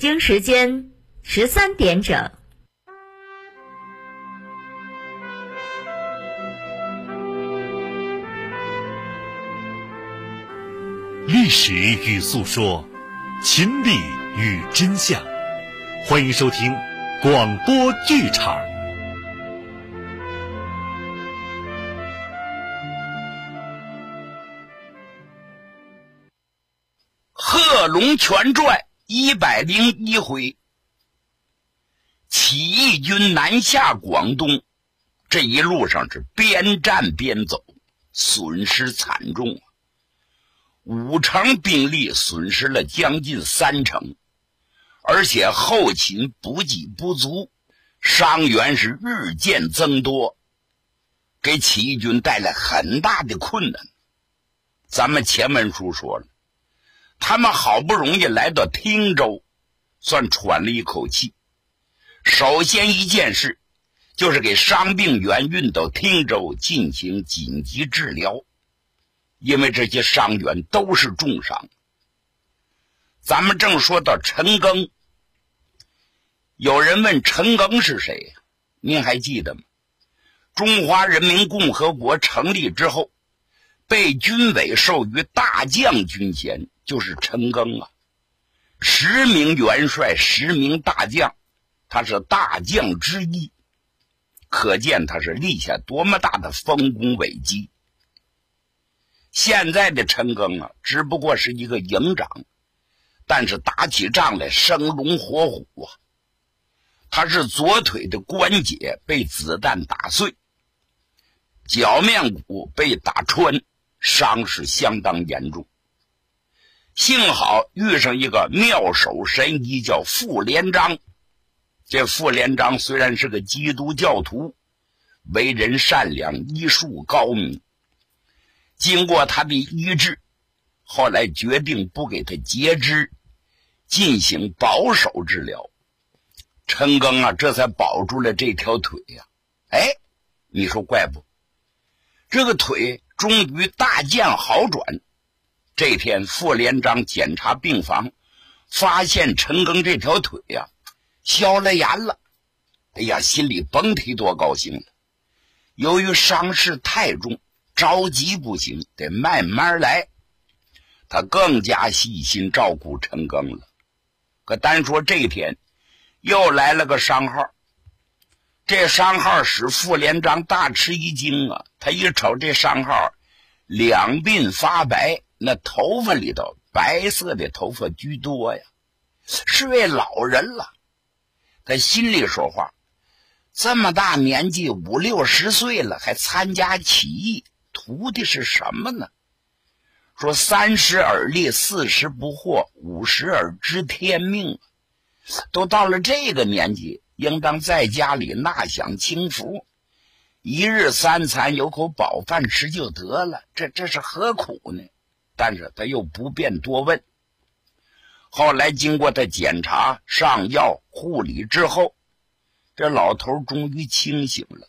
京时间十三点整。历史与诉说，亲历与真相。欢迎收听广播剧场。《贺龙全传》一百零一回，起义军南下广东，这一路上是边战边走，损失惨重。五成兵力损失了将近三成，而且后勤补给不足，伤员是日渐增多，给起义军带来很大的困难。咱们前文书说了，他们好不容易来到汀州，算喘了一口气。首先一件事，就是给伤病员运到汀州进行紧急治疗。因为这些伤员都是重伤，咱们正说到陈赓，有人问陈赓是谁？您还记得吗？中华人民共和国成立之后，被军委授予大将军衔，就是陈赓啊。十名元帅，十名大将，他是大将之一，可见他是立下多么大的丰功伟绩。现在的陈赓啊，只不过是一个营长，但是打起仗来生龙活虎啊。他是左腿的关节被子弹打碎，脚面骨被打穿，伤势相当严重。幸好遇上一个妙手神医，叫傅连璋。这傅连璋虽然是个基督教徒，为人善良，医术高明。经过他的医治，后来决定不给他截肢，进行保守治疗。陈庚啊，这才保住了这条腿呀！哎，你说怪不？这个腿终于大见好转。这天，傅连璋检查病房，发现陈赓这条腿呀消了炎了。哎呀，心里甭提多高兴了。由于伤势太重。着急不行，得慢慢来。他更加细心照顾陈赓了。可单说这天，又来了个伤号。这伤号使傅连璋大吃一惊啊！他一瞅这伤号，两鬓发白，那头发里头白色的头发居多呀，是位老人了。他心里说话：这么大年纪，五六十岁了，还参加起义。图的是什么呢？说三十而立，四十不惑，五十而知天命。都到了这个年纪，应当在家里纳享清福，一日三餐有口饱饭吃就得了。这这是何苦呢？但是他又不便多问。后来经过他检查、上药、护理之后，这老头终于清醒了。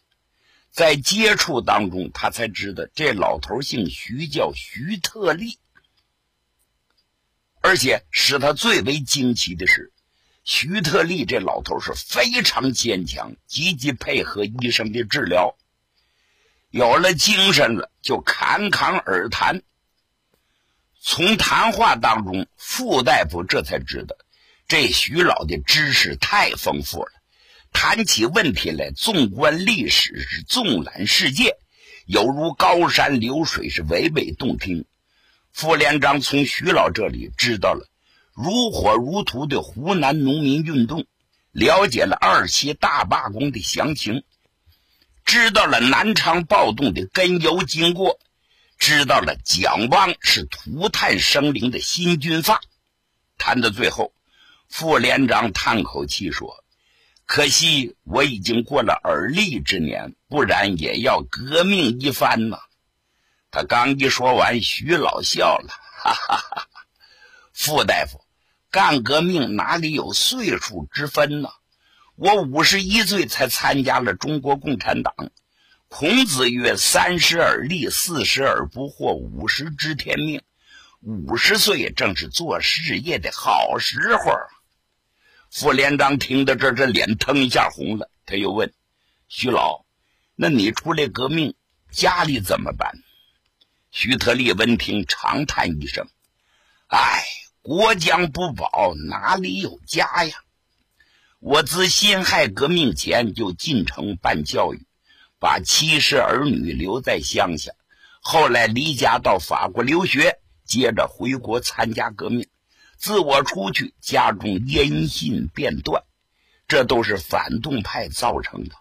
在接触当中，他才知道这老头姓徐，叫徐特立。而且使他最为惊奇的是，徐特立这老头是非常坚强，积极配合医生的治疗。有了精神了，就侃侃而谈。从谈话当中，傅大夫这才知道，这徐老的知识太丰富了。谈起问题来，纵观历史是纵览世界，犹如高山流水，是娓娓动听。傅连璋从徐老这里知道了如火如荼的湖南农民运动，了解了二七大罢工的详情，知道了南昌暴动的根由经过，知道了蒋汪是涂炭生灵的新军阀。谈到最后，副连长叹口气说。可惜我已经过了而立之年，不然也要革命一番呐。他刚一说完，徐老笑了，哈哈哈！傅大夫，干革命哪里有岁数之分呢？我五十一岁才参加了中国共产党。孔子曰：“三十而立，四十而不惑，五十知天命。”五十岁正是做事业的好时候。傅连璋听到这，这脸腾一下红了。他又问徐老：“那你出来革命，家里怎么办？”徐特立闻听，长叹一声：“唉，国将不保，哪里有家呀？我自辛亥革命前就进城办教育，把妻室儿女留在乡下，后来离家到法国留学，接着回国参加革命。自我出去，家中音信变断，这都是反动派造成的。”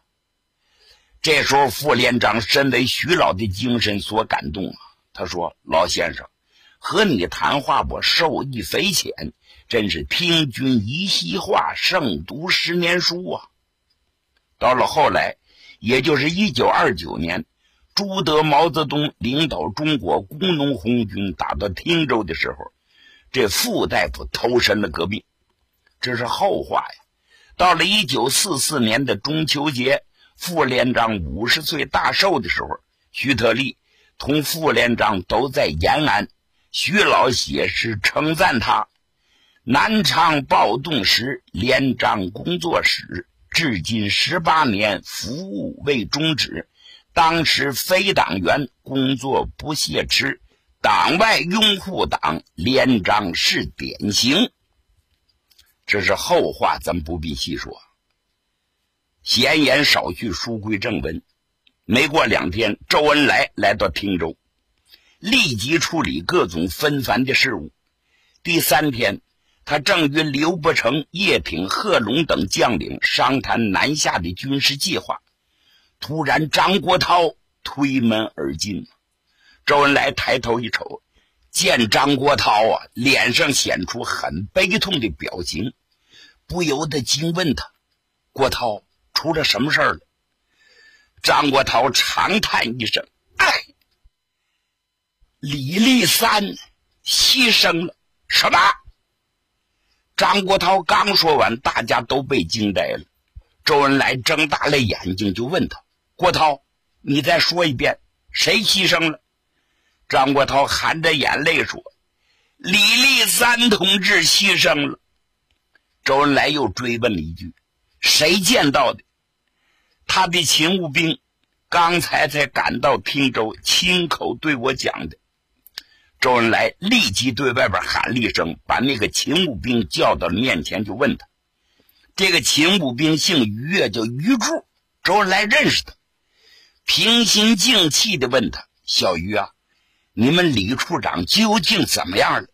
这时候，副连长身为徐老的精神所感动啊。他说：“老先生，和你谈话，我受益匪浅，真是听君一席话，胜读十年书啊！”到了后来，也就是一九二九年，朱德、毛泽东领导中国工农红军打到汀州的时候，这傅大夫投身了革命，这是后话呀。到了一九四四年的中秋节，副连长五十岁大寿的时候，徐特立。同副连长都在延安，徐老写诗称赞他：“南昌暴动时，连长工作室，至今十八年，服务未终止。当时非党员工作不懈持，党外拥护党，连长是典型。”这是后话，咱不必细说。闲言少叙，书归正文。没过两天，周恩来来到汀州，立即处理各种纷繁的事务。第三天，他正与刘伯承、叶挺、贺龙等将领商谈南下的军事计划，突然张国焘推门而进。周恩来抬头一瞅，见张国焘啊，脸上显出很悲痛的表情，不由得惊问他：“国焘，出了什么事儿了？”张国焘长叹一声：“哎，李立三牺牲了。”什么？张国焘刚说完，大家都被惊呆了。周恩来睁大了眼睛，就问他：“郭涛，你再说一遍，谁牺牲了？”张国焘含着眼泪说：“李立三同志牺牲了。”周恩来又追问了一句：“谁见到的？”他的勤务兵刚才才赶到汀州，亲口对我讲的。周恩来立即对外边喊了一声，把那个勤务兵叫到面前，就问他：“这个勤务兵姓于，叫于柱。”周恩来认识他，平心静气的问他：“小于啊，你们李处长究竟怎么样了？”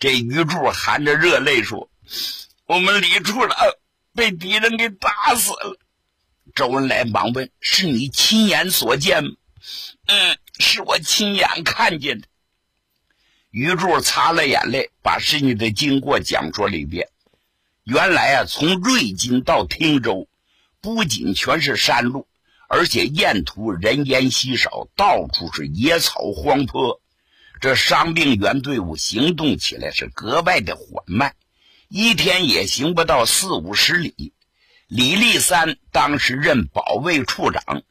这于柱含着热泪说：“我们李处长被敌人给打死了。”周恩来忙问：“是你亲眼所见吗？”“嗯，是我亲眼看见的。”于柱擦了眼泪，把事情的经过讲述了一遍。原来啊，从瑞金到汀州，不仅全是山路，而且沿途人烟稀少，到处是野草荒坡。这伤病员队伍行动起来是格外的缓慢，一天也行不到四五十里。李立三当时任保卫处长，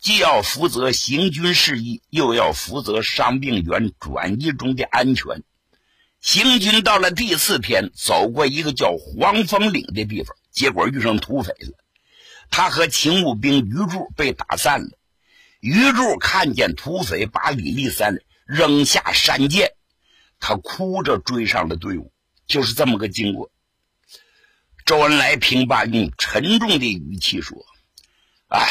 既要负责行军事宜，又要负责伤病员转移中的安全。行军到了第四天，走过一个叫黄风岭的地方，结果遇上土匪了。他和勤务兵于柱被打散了。于柱看见土匪把李立三扔下山涧，他哭着追上了队伍。就是这么个经过。周恩来平罢，用沉重的语气说：“哎，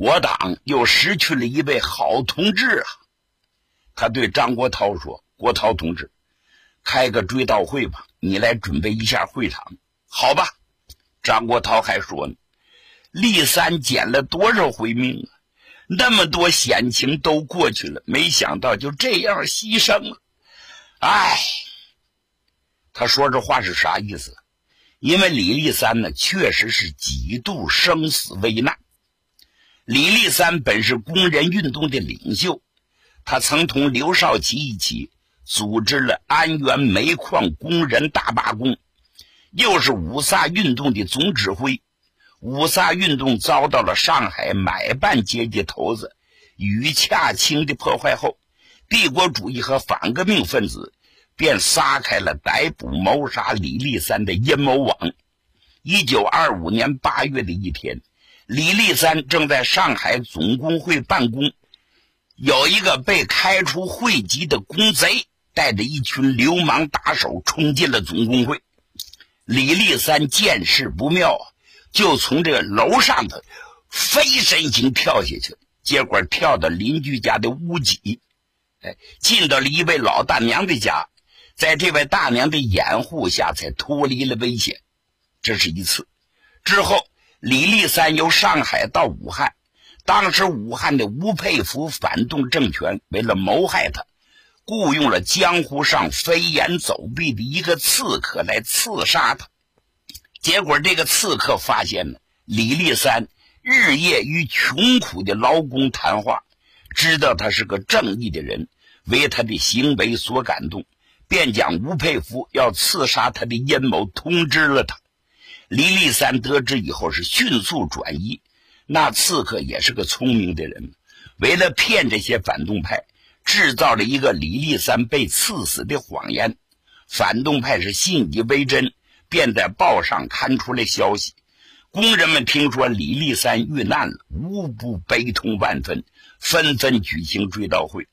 我党又失去了一位好同志啊！”他对张国焘说：“国焘同志，开个追悼会吧，你来准备一下会场，好吧？”张国焘还说呢：“立三捡了多少回命啊？那么多险情都过去了，没想到就这样牺牲了。哎，他说这话是啥意思？”因为李立三呢，确实是几度生死危难。李立三本是工人运动的领袖，他曾同刘少奇一起组织了安源煤矿工人大罢工，又是五卅运动的总指挥。五卅运动遭到了上海买办阶级头子于洽清的破坏后，帝国主义和反革命分子便撒开了逮捕谋杀李立三的阴谋网。一九二五年八月的一天，李立三正在上海总工会办公，有一个被开除会籍的公贼带着一群流氓打手冲进了总工会。李立三见势不妙，就从这个楼上头飞身形跳下去，结果跳到邻居家的屋脊，哎，进到了一位老大娘的家。在这位大娘的掩护下，才脱离了危险。这是一次。之后，李立三由上海到武汉，当时武汉的吴佩孚反动政权为了谋害他，雇佣了江湖上飞檐走壁的一个刺客来刺杀他。结果，这个刺客发现了李立三日夜与穷苦的劳工谈话，知道他是个正义的人，为他的行为所感动。便将吴佩孚要刺杀他的阴谋通知了他。李立三得知以后是迅速转移。那刺客也是个聪明的人，为了骗这些反动派，制造了一个李立三被刺死的谎言。反动派是信以为真，便在报上刊出了消息。工人们听说李立三遇难了，无不悲痛万分，纷纷举行追悼会。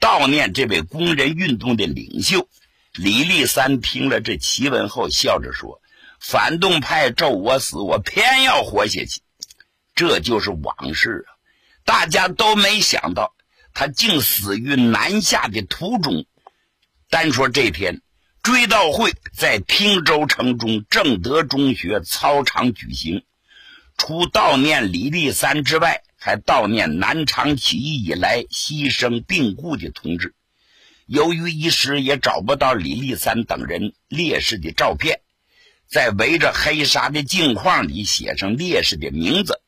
悼念这位工人运动的领袖李立三听了这奇闻后，笑着说：“反动派咒我死，我偏要活下去。这就是往事啊！大家都没想到，他竟死于南下的途中。单说这天追悼会在汀州城中正德中学操场举行，除悼念李立三之外。”还悼念南昌起义以来牺牲病故的同志。由于一时也找不到李立三等人烈士的照片，在围着黑纱的镜框里写上烈士的名字。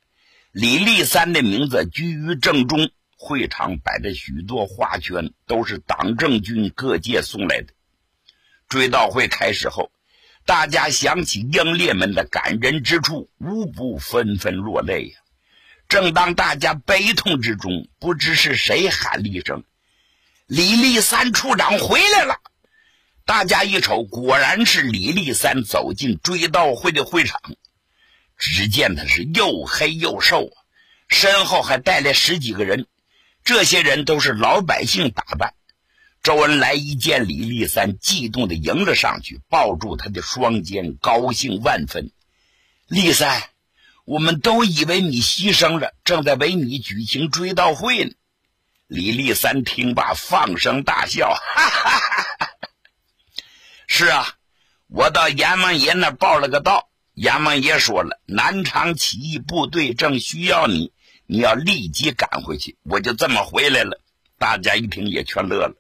李立三的名字居于正中，会场摆着许多花圈，都是党政军各界送来的。追悼会开始后，大家想起英烈们的感人之处，无不纷纷落泪呀。正当大家悲痛之中，不知是谁喊了一声：“李立三处长回来了！”大家一瞅，果然是李立三走进追悼会的会场。只见他是又黑又瘦，身后还带来十几个人，这些人都是老百姓打扮。周恩来一见李立三，激动的迎了上去，抱住他的双肩，高兴万分。立三。我们都以为你牺牲了，正在为你举行追悼会呢。李立三听罢，放声大笑：“哈哈哈哈是啊，我到阎王爷那报了个到，阎王爷说了，南昌起义部队正需要你，你要立即赶回去。我就这么回来了。”大家一听也全乐了。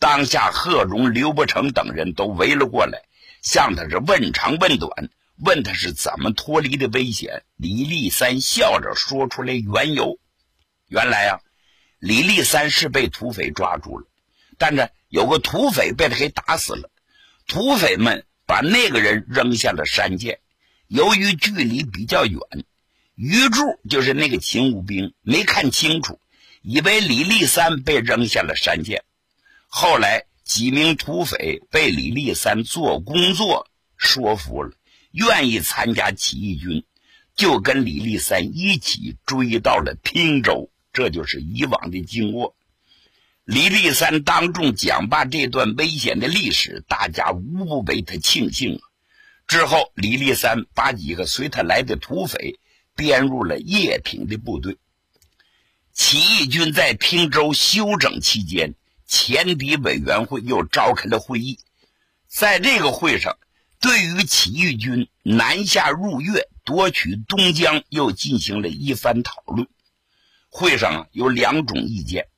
当下，贺荣、刘伯承等人都围了过来，向他是问长问短。问他是怎么脱离的危险，李立三笑着说出来缘由。原来啊，李立三是被土匪抓住了，但是有个土匪被他给打死了。土匪们把那个人扔下了山涧，由于距离比较远，余柱就是那个勤务兵没看清楚，以为李立三被扔下了山涧。后来几名土匪被李立三做工作说服了。愿意参加起义军，就跟李立三一起追到了汀州。这就是以往的经过。李立三当众讲罢这段危险的历史，大家无不为他庆幸。之后，李立三把几个随他来的土匪编入了叶挺的部队。起义军在汀州休整期间，前敌委员会又召开了会议，在这个会上。对于起义军南下入粤夺取东江，又进行了一番讨论。会上有两种意见，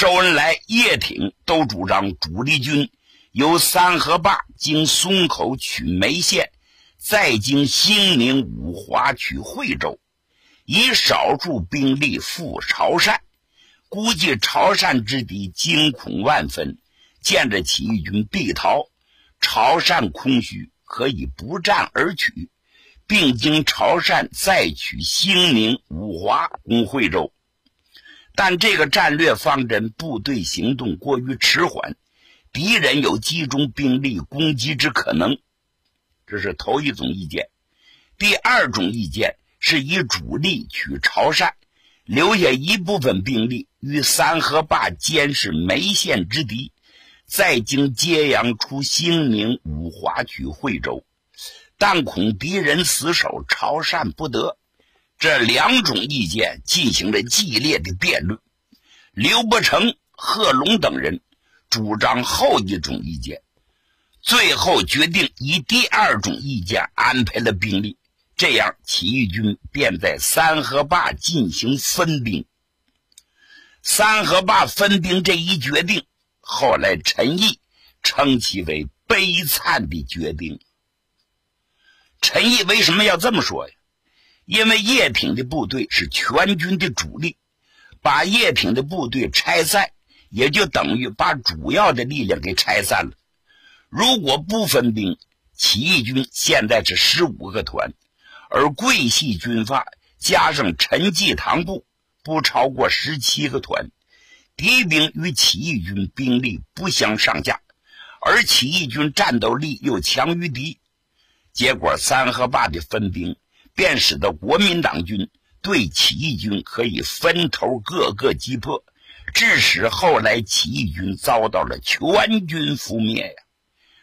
周恩来、叶挺都主张主力军由三河坝经松口取梅县，再经兴宁、五华取惠州，以少数兵力赴潮汕。估计潮汕之敌惊恐万分，见着起义军必逃。潮汕空虚，可以不战而取，并经潮汕再取兴宁、五华攻惠州。但这个战略方针，部队行动过于迟缓，敌人有集中兵力攻击之可能。这是头一种意见。第二种意见是以主力取潮汕，留下一部分兵力与三河坝监视梅县之敌，再经揭阳出兴宁、五华取惠州。但恐敌人死守潮汕不得。这两种意见进行了激烈的辩论。刘伯承、贺龙等人主张后一种意见，最后决定以第二种意见安排了兵力。这样，起义军便在三河坝进行分兵。三河坝分兵这一决定，后来陈毅称其为悲惨的决定。陈毅为什么要这么说呀？因为叶挺的部队是全军的主力，把叶挺的部队拆散，也就等于把主要的力量给拆散了。如果不分兵，起义军现在是十五个团。而桂系军阀加上陈济棠部不超过十七个团，敌兵与起义军兵力不相上下，而起义军战斗力又强于敌，结果三河坝的分兵便使得国民党军对起义军可以分头各个击破，致使后来起义军遭到了全军覆灭呀。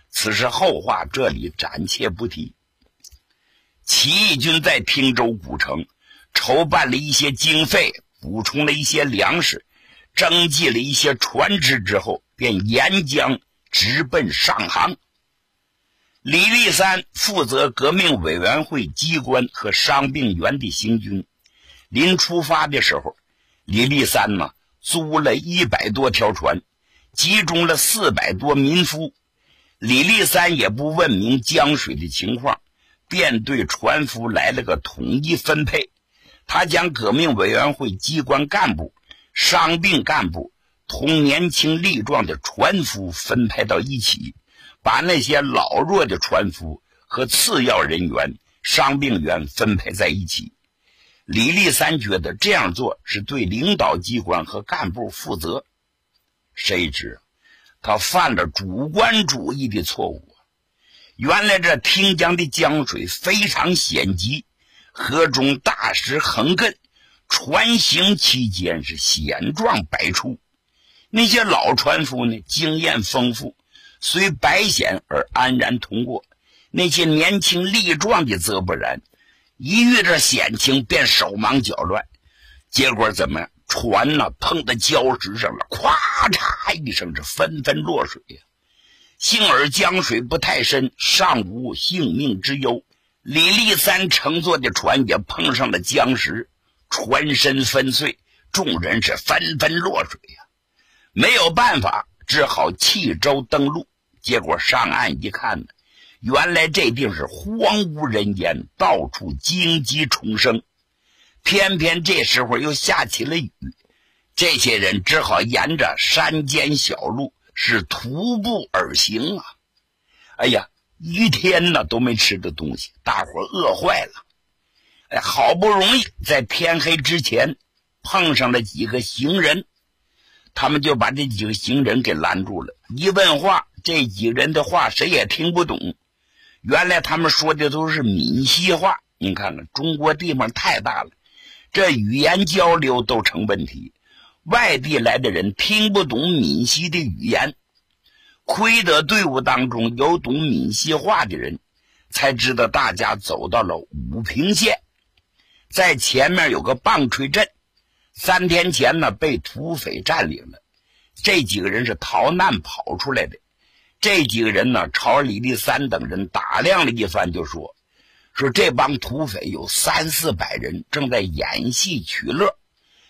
此事后话，这里暂且不提。起义军在汀州古城筹办了一些经费，补充了一些粮食，征集了一些船只之后，便沿江直奔上杭。李立三负责革命委员会机关和伤病员的行军。临出发的时候，李立三呢租了一百多条船，集中了四百多民夫。李立三也不问明江水的情况。便对船夫来了个统一分配，他将革命委员会机关干部、伤病干部同年轻力壮的船夫分配到一起，把那些老弱的船夫和次要人员、伤病员分配在一起。李立三觉得这样做是对领导机关和干部负责，谁知他犯了主观主义的错误。原来这汀江的江水非常险急，河中大石横亘，船行期间是险状百出。那些老船夫呢，经验丰富，虽百险而安然通过；那些年轻力壮的则不然，一遇着险情便手忙脚乱，结果怎么样？船呢碰到礁石上了，咵嚓一声，是纷纷落水呀。幸而江水不太深，尚无性命之忧。李立三乘坐的船也碰上了江石，船身分碎，众人是纷纷落水呀。没有办法，只好弃舟登陆。结果上岸一看呢，原来这地是荒无人烟，到处荆棘丛生。偏偏这时候又下起了雨，这些人只好沿着山间小路。是徒步而行啊！哎呀，一天呢都没吃的东西，大伙饿坏了。哎，好不容易在天黑之前碰上了几个行人，他们就把这几个行人给拦住了。一问话，这几个人的话谁也听不懂。原来他们说的都是闽西话。你看看，中国地方太大了，这语言交流都成问题。外地来的人听不懂闽西的语言，亏得队伍当中有懂闽西话的人，才知道大家走到了武平县，在前面有个棒槌镇，三天前呢被土匪占领了。这几个人是逃难跑出来的。这几个人呢朝李立三等人打量了一番，就说：“说这帮土匪有三四百人，正在演戏取乐。”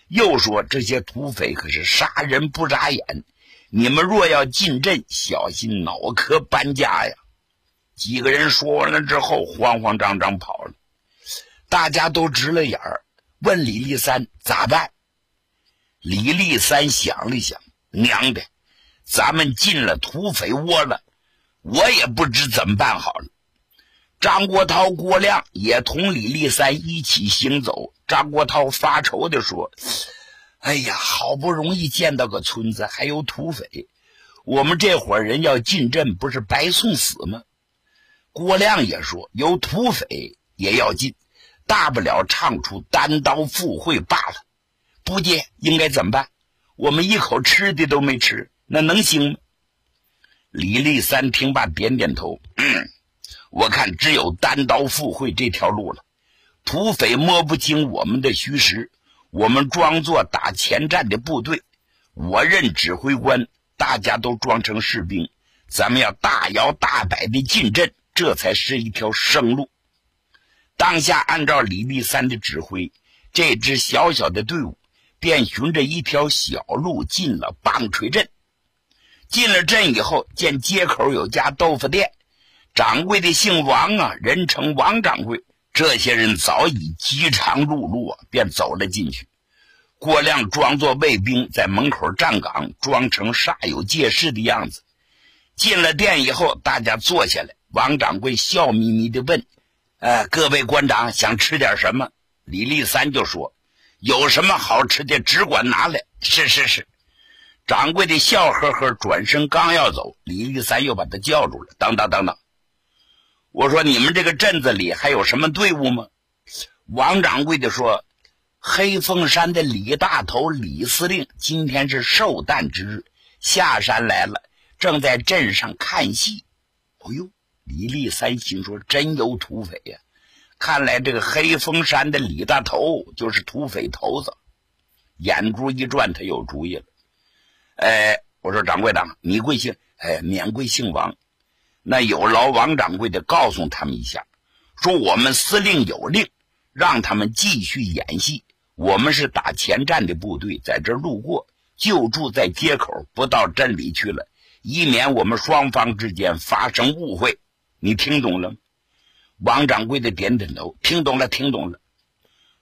又说这些土匪可是杀人不眨眼，你们若要进镇，小心脑壳搬家呀！几个人说完了之后，慌慌张张跑了。大家都直了眼儿，问李立三咋办？李立三想了想，娘的，咱们进了土匪窝了，我也不知怎么办好了。张国焘、郭亮也同李立三一起行走。张国焘发愁地说：“哎呀，好不容易见到个村子，还有土匪，我们这伙人要进镇，不是白送死吗？郭亮也说，有土匪也要进，大不了唱出单刀赴会罢了。不介，应该怎么办？我们一口吃的都没吃，那能行吗？李立三听罢点点头，嗯，我看只有单刀赴会这条路了。土匪摸不清我们的虚实，我们装作打前站的部队，我任指挥官，大家都装成士兵，咱们要大摇大摆的进阵。这才是一条生路。当下按照李立三的指挥，这支小小的队伍便循着一条小路进了棒槌镇。进了镇以后，见街口有家豆腐店，掌柜的姓王啊，人称王掌柜。这些人早已饥肠辘辘啊，便走了进去。郭亮装作卫兵在门口站岗，装成煞有介事的样子。进了店以后，大家坐下来。王掌柜笑眯眯的问：“呃，各位官长想吃点什么？”李立三就说：“有什么好吃的，只管拿来。”是是是。掌柜的笑呵呵，转身刚要走，李立三又把他叫住了：“等等等等！我说你们这个镇子里还有什么队伍吗？”王掌柜的说：“黑凤山的李大头李司令今天是寿诞之日，下山来了，正在镇上看戏。”哦呦！李立三心说：“真有土匪呀！看来这个黑风山的李大头就是土匪头子。”眼珠一转，他有主意了。哎，我说掌柜的，你贵姓？哎，免贵姓王。那有劳王掌柜的告诉他们一下，说我们司令有令，让他们继续演戏。我们是打前站的部队，在这路过，就住在街口，不到镇里去了，以免我们双方之间发生误会。你听懂了吗？王掌柜的点点头，听懂了，听懂了。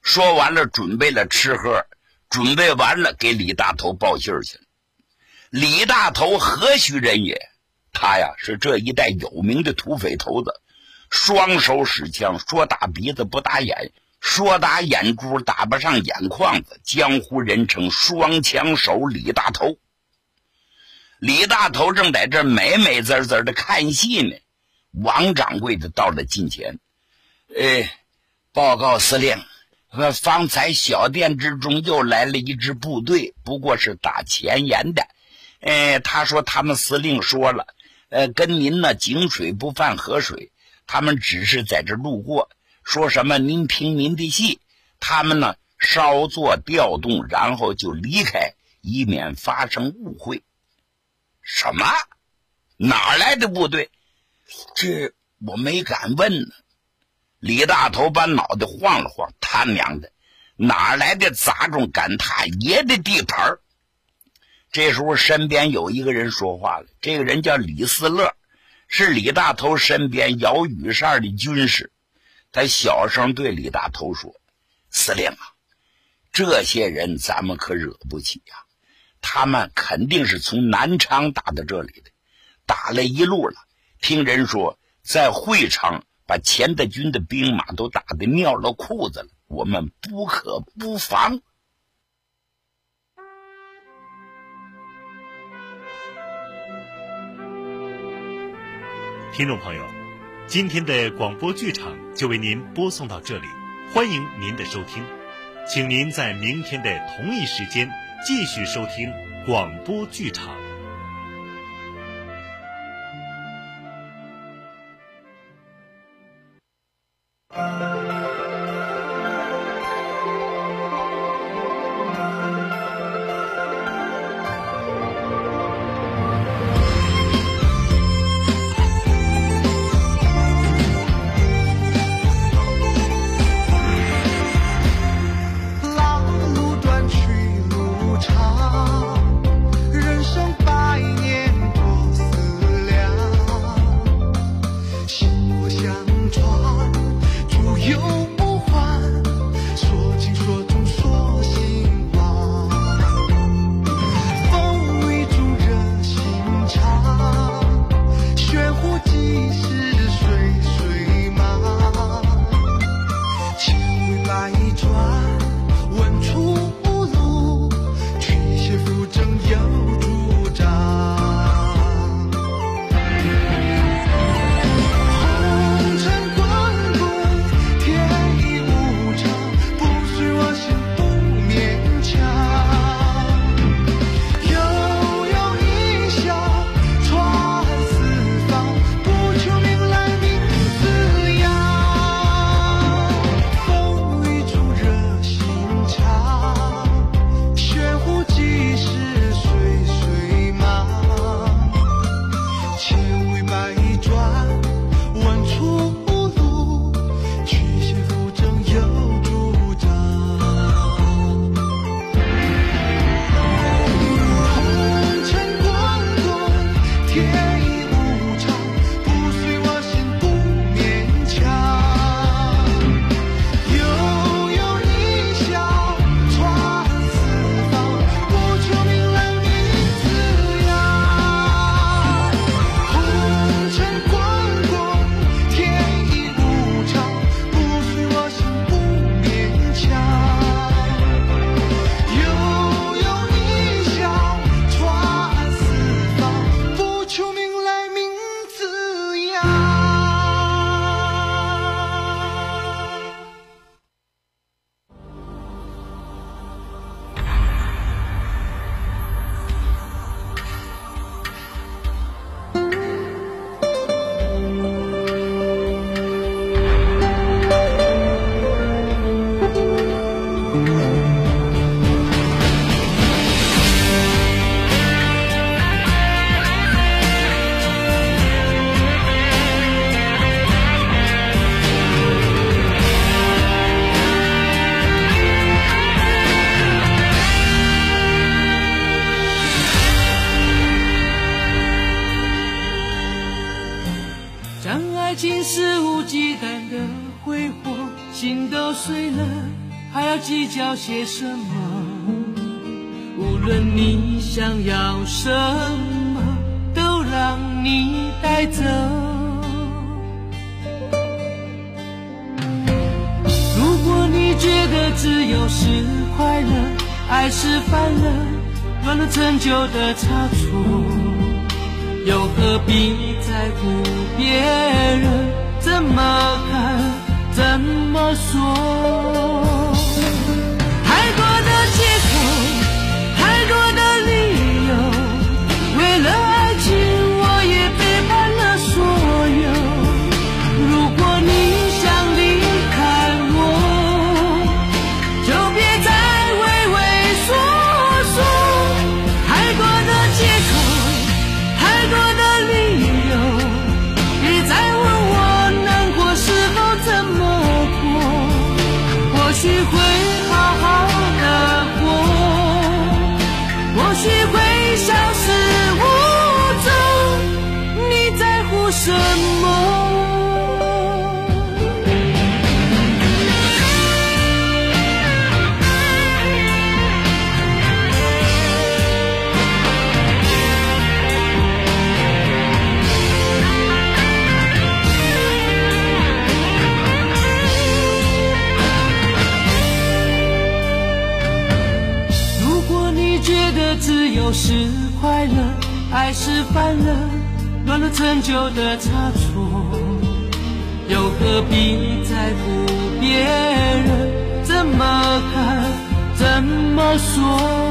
说完了，准备了吃喝，准备完了，给李大头报信去了。李大头何许人也？他呀，是这一带有名的土匪头子，双手使枪，说打鼻子不打眼，说打眼珠打不上眼眶子，江湖人称双枪手李大头。李大头正在这美美滋滋的看戏呢。王掌柜的到了近前，哎，报告司令，方才小店之中又来了一支部队，不过是打前沿的。哎，他说他们司令说了，呃，跟您呢井水不犯河水，他们只是在这路过，说什么您听您的戏，他们呢稍作调动，然后就离开，以免发生误会。什么？哪来的部队？这我没敢问呢。李大头把脑袋晃了晃，他娘的，哪来的杂种敢踏爷的地盘这时候身边有一个人说话了，这个人叫李四乐，是李大头身边摇羽扇的军师。他小声对李大头说：“司令啊，这些人咱们可惹不起呀，他们肯定是从南昌打到这里的，打了一路了。”听人说，在会场把钱德军的兵马都打得尿了裤子了，我们不可不防。听众朋友，今天的广播剧场就为您播送到这里，欢迎您的收听，请您在明天的同一时间继续收听广播剧场。让爱情肆无忌惮的挥霍，心都碎了，还要计较些什么？无论你想要什么，都让你带走。如果你觉得自由是快乐，爱是犯了乱了陈旧的差错，又何必在乎别人怎么看、怎么说？快乐，爱是犯了乱了陈旧的差错，又何必在乎别人怎么看、怎么说？